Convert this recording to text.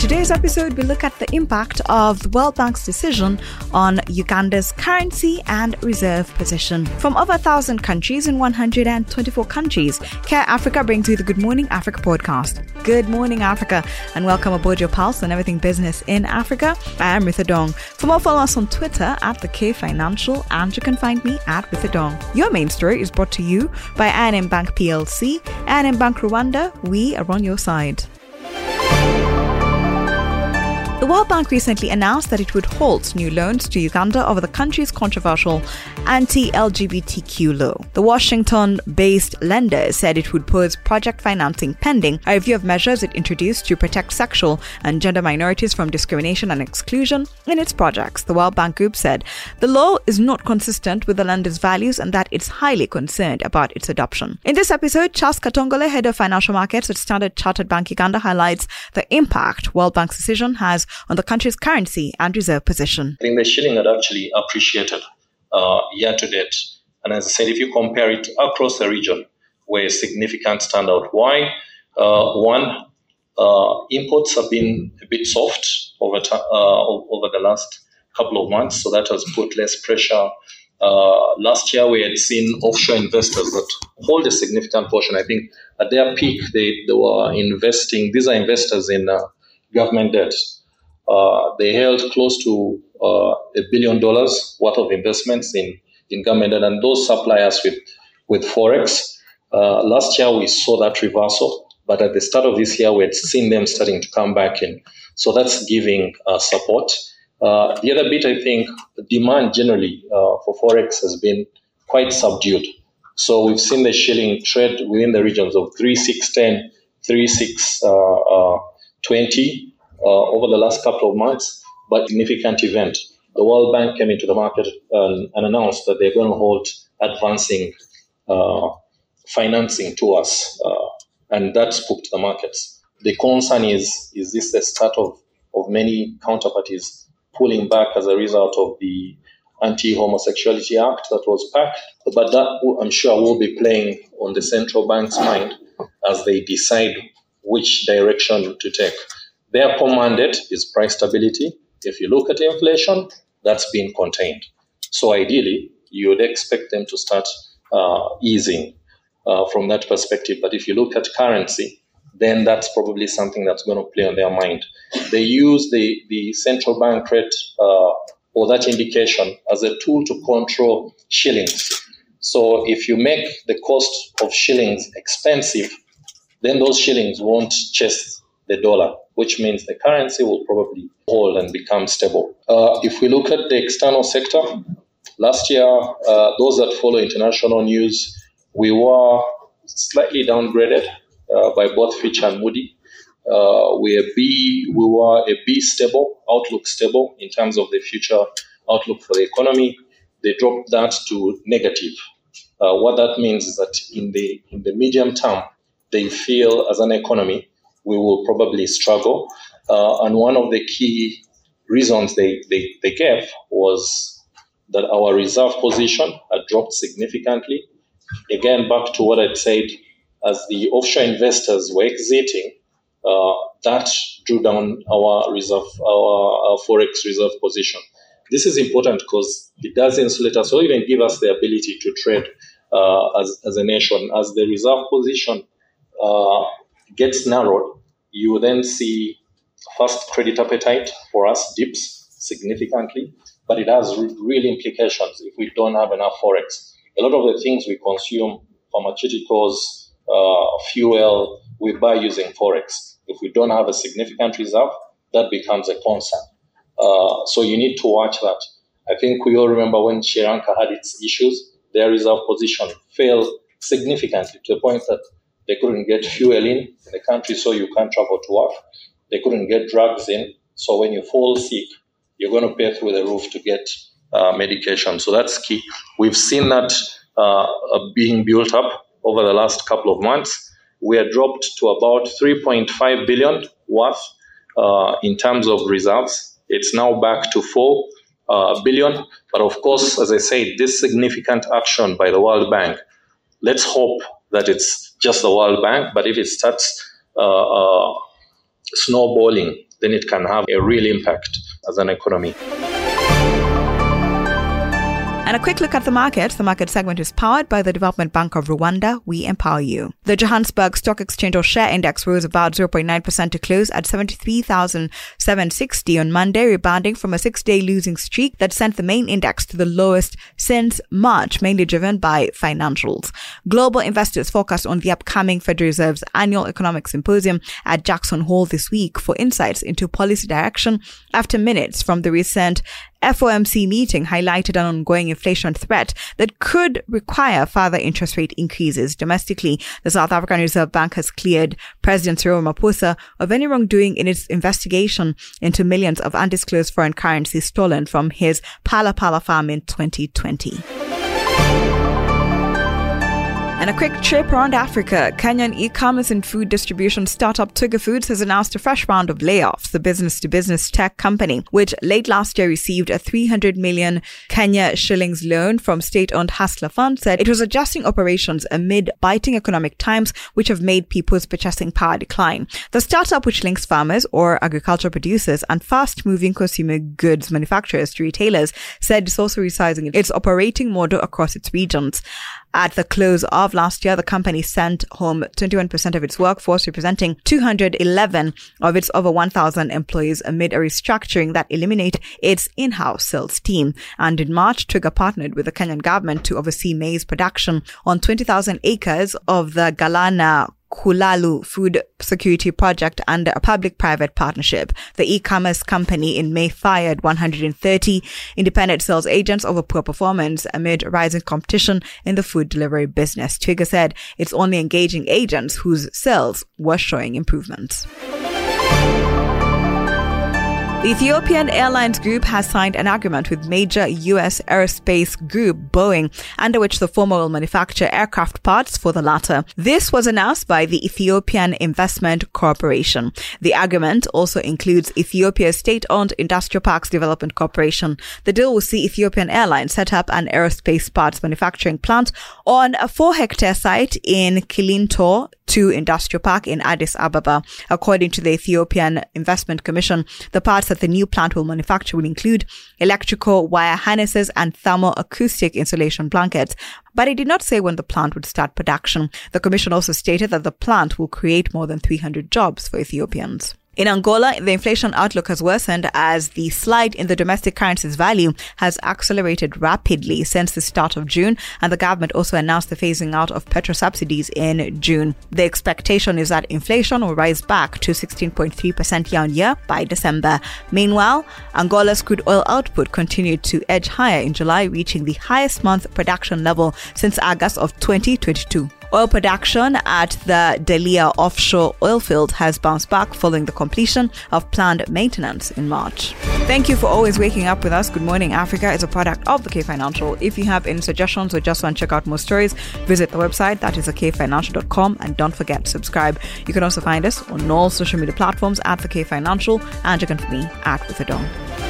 today's episode, we look at the impact of the World Bank's decision on Uganda's currency and reserve position. From over 1,000 countries in 124 countries, Care Africa brings you the Good Morning Africa podcast. Good morning, Africa, and welcome aboard your pulse on everything business in Africa. I am Ritha Dong. For more, follow us on Twitter at the K Financial, and you can find me at Ritha Dong. Your main story is brought to you by I&M Bank PLC, I&M Bank Rwanda. We are on your side. The World Bank recently announced that it would halt new loans to Uganda over the country's controversial anti LGBTQ law. The Washington based lender said it would pause project financing pending a review of measures it introduced to protect sexual and gender minorities from discrimination and exclusion in its projects. The World Bank Group said the law is not consistent with the lender's values and that it's highly concerned about its adoption. In this episode, Charles Katongole, head of financial markets at Standard Chartered Bank Uganda, highlights the impact World Bank's decision has on the country's currency and reserve position. I think the shilling had actually appreciated uh, year to date. And as I said, if you compare it across the region, where significant standout. Why? Uh, one, uh, imports have been a bit soft over, uh, over the last couple of months, so that has put less pressure. Uh, last year, we had seen offshore investors that hold a significant portion. I think at their peak, they, they were investing, these are investors in uh, government debt. Uh, they held close to uh, a billion dollars worth of investments in, in government and those suppliers with, with Forex. Uh, last year, we saw that reversal, but at the start of this year, we had seen them starting to come back in. So that's giving support. The other bit, I think, demand generally for Forex has been quite subdued. So we've seen the shilling trade within the regions of 3610, 3620 uh, over the last couple of months, but significant event. The World Bank came into the market and, and announced that they're going to hold advancing uh, financing to us, uh, and that spooked the markets. The concern is: is this the start of of many counterparties pulling back as a result of the Anti-Homosexuality Act that was passed? But that, I'm sure, will be playing on the central bank's mind as they decide which direction to take. Their core mandate is price stability. If you look at inflation, that's been contained. So ideally, you would expect them to start uh, easing uh, from that perspective. But if you look at currency, then that's probably something that's going to play on their mind. They use the, the central bank rate uh, or that indication as a tool to control shillings. So if you make the cost of shillings expensive, then those shillings won't chase the dollar which means the currency will probably hold and become stable. Uh, if we look at the external sector, last year, uh, those that follow international news, we were slightly downgraded uh, by both Fitch and Moody. Uh, we a B, we were a B stable, outlook stable in terms of the future outlook for the economy. They dropped that to negative. Uh, what that means is that in the in the medium term, they feel as an economy we will probably struggle. Uh, and one of the key reasons they, they, they gave was that our reserve position had dropped significantly. Again, back to what I'd said, as the offshore investors were exiting, uh, that drew down our reserve, our, our forex reserve position. This is important because it does insulate us or even give us the ability to trade uh, as, as a nation. As the reserve position uh, gets narrowed, you then see first credit appetite for us dips significantly, but it has real implications if we don't have enough forex. A lot of the things we consume, pharmaceuticals, uh, fuel, we buy using forex. If we don't have a significant reserve, that becomes a concern. Uh, so you need to watch that. I think we all remember when Sri Lanka had its issues, their reserve position fell significantly to the point that they couldn't get fuel in, the country, so you can't travel to work. They couldn't get drugs in, so when you fall sick, you're going to pay through the roof to get uh, medication. So that's key. We've seen that uh, being built up over the last couple of months. We are dropped to about 3.5 billion worth uh, in terms of reserves. It's now back to 4 uh, billion. But of course, as I said, this significant action by the World Bank, let's hope that it's just the World Bank, but if it starts uh, uh, snowballing then it can have a real impact as an economy. And a quick look at the market. The market segment is powered by the Development Bank of Rwanda. We empower you. The Johannesburg Stock Exchange All Share Index rose about 0.9% to close at 73,760 on Monday, rebounding from a six-day losing streak that sent the main index to the lowest since March, mainly driven by financials. Global investors focus on the upcoming Federal Reserve's annual economic symposium at Jackson Hole this week for insights into policy direction after minutes from the recent FOMC meeting highlighted an ongoing inflation threat that could require further interest rate increases domestically. The South African Reserve Bank has cleared President Cyril Ramaphosa of any wrongdoing in its investigation into millions of undisclosed foreign currency stolen from his Phala farm in 2020. And a quick trip around Africa. Kenyan e-commerce and food distribution startup Twiga Foods has announced a fresh round of layoffs. The business-to-business tech company, which late last year received a 300 million Kenya shillings loan from state-owned Hustler Fund, said it was adjusting operations amid biting economic times, which have made people's purchasing power decline. The startup, which links farmers or agricultural producers and fast-moving consumer goods manufacturers to retailers, said it's also resizing its operating model across its regions. At the close of last year, the company sent home 21% of its workforce, representing 211 of its over 1,000 employees amid a restructuring that eliminated its in-house sales team. And in March, Twiga partnered with the Kenyan government to oversee maize production on 20,000 acres of the Galana Kulalu Food Security Project under a public-private partnership. The e-commerce company in May fired 130 independent sales agents over poor performance amid rising competition in the food delivery business. Twiga said it's only engaging agents whose sales were showing improvements. The Ethiopian Airlines Group has signed an agreement with major U.S. aerospace group Boeing, under which the former will manufacture aircraft parts for the latter. This was announced by the Ethiopian Investment Corporation. The agreement also includes Ethiopia's state-owned Industrial Parks Development Corporation. The deal will see Ethiopian Airlines set up an aerospace parts manufacturing plant on a four-hectare site in Kilinto, 2 Industrial Park in Addis Ababa. According to the Ethiopian Investment Commission, the parts that the new plant will manufacture will include electrical wire harnesses and thermoacoustic insulation blankets. But it did not say when the plant would start production. The commission also stated that the plant will create more than 300 jobs for Ethiopians. In Angola, the inflation outlook has worsened as the slide in the domestic currency's value has accelerated rapidly since the start of June, and the government also announced the phasing out of petrol subsidies in June. The expectation is that inflation will rise back to 16.3% year on year by December. Meanwhile, Angola's crude oil output continued to edge higher in July, reaching the highest month production level since August of 2022. Oil production at the Dalia offshore oil field has bounced back following the completion of planned maintenance in March. Thank you for always waking up with us. Good Morning Africa is a product of the K Financial. If you have any suggestions or just want to check out more stories, visit the website that is thekfinancial.com and don't forget to subscribe. You can also find us on all social media platforms at the K Financial and you can find me at Ritha Dong.